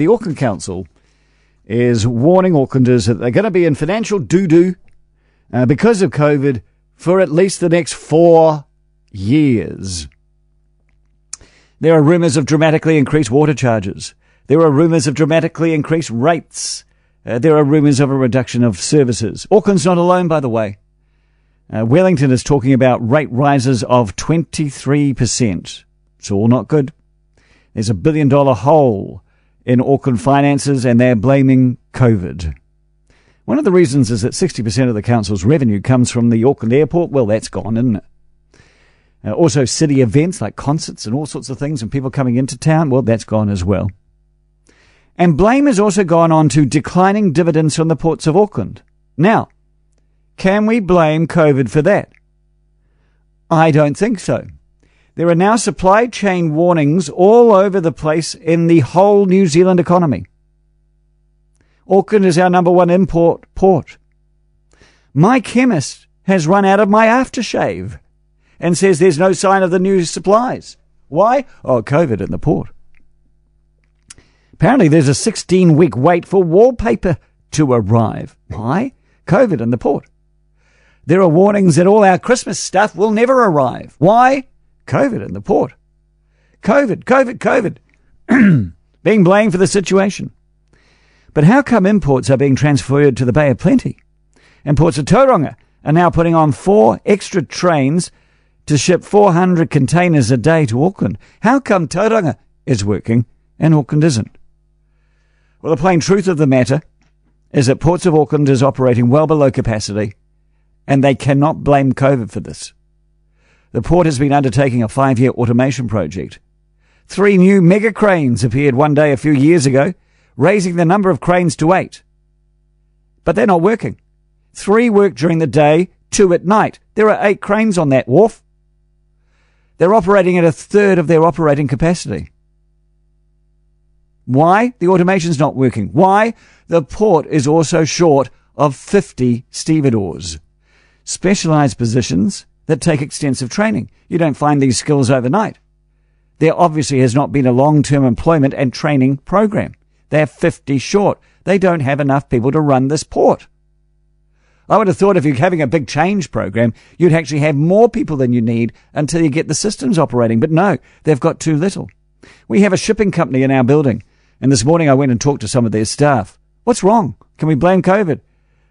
the Auckland Council is warning Aucklanders that they're going to be in financial doo doo uh, because of COVID for at least the next four years. There are rumours of dramatically increased water charges. There are rumours of dramatically increased rates. Uh, there are rumours of a reduction of services. Auckland's not alone, by the way. Uh, Wellington is talking about rate rises of 23%. It's all not good. There's a billion dollar hole in Auckland finances and they're blaming COVID. One of the reasons is that 60% of the council's revenue comes from the Auckland airport. Well, that's gone, isn't it? Uh, also, city events like concerts and all sorts of things and people coming into town. Well, that's gone as well. And blame has also gone on to declining dividends from the ports of Auckland. Now, can we blame COVID for that? I don't think so. There are now supply chain warnings all over the place in the whole New Zealand economy. Auckland is our number one import port. My chemist has run out of my aftershave and says there's no sign of the new supplies. Why? Oh, COVID in the port. Apparently, there's a 16 week wait for wallpaper to arrive. Why? COVID in the port. There are warnings that all our Christmas stuff will never arrive. Why? COVID in the port. COVID, COVID, COVID. being blamed for the situation. But how come imports are being transferred to the Bay of Plenty? And ports of Tauranga are now putting on four extra trains to ship 400 containers a day to Auckland. How come Tauranga is working and Auckland isn't? Well, the plain truth of the matter is that Ports of Auckland is operating well below capacity and they cannot blame COVID for this. The port has been undertaking a five year automation project. Three new mega cranes appeared one day a few years ago, raising the number of cranes to eight. But they're not working. Three work during the day, two at night. There are eight cranes on that wharf. They're operating at a third of their operating capacity. Why? The automation's not working. Why? The port is also short of 50 stevedores. Specialized positions that take extensive training. You don't find these skills overnight. There obviously has not been a long-term employment and training program. They're 50 short. They don't have enough people to run this port. I would have thought if you're having a big change program, you'd actually have more people than you need until you get the systems operating. But no, they've got too little. We have a shipping company in our building. And this morning I went and talked to some of their staff. What's wrong? Can we blame COVID?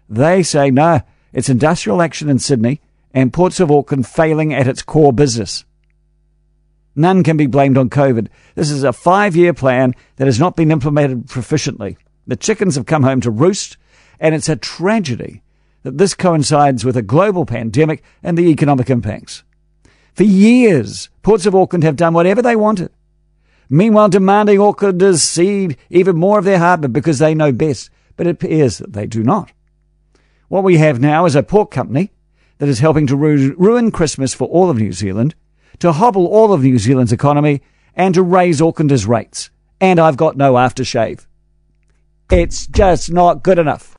They say no, it's industrial action in Sydney and Ports of Auckland failing at its core business. None can be blamed on COVID. This is a five year plan that has not been implemented proficiently. The chickens have come home to roost, and it's a tragedy that this coincides with a global pandemic and the economic impacts. For years, Ports of Auckland have done whatever they wanted. Meanwhile, demanding Aucklanders cede even more of their harbour because they know best, but it appears that they do not. What we have now is a port company that is helping to ru- ruin Christmas for all of New Zealand, to hobble all of New Zealand's economy, and to raise Aucklanders' rates. And I've got no aftershave. It's just not good enough.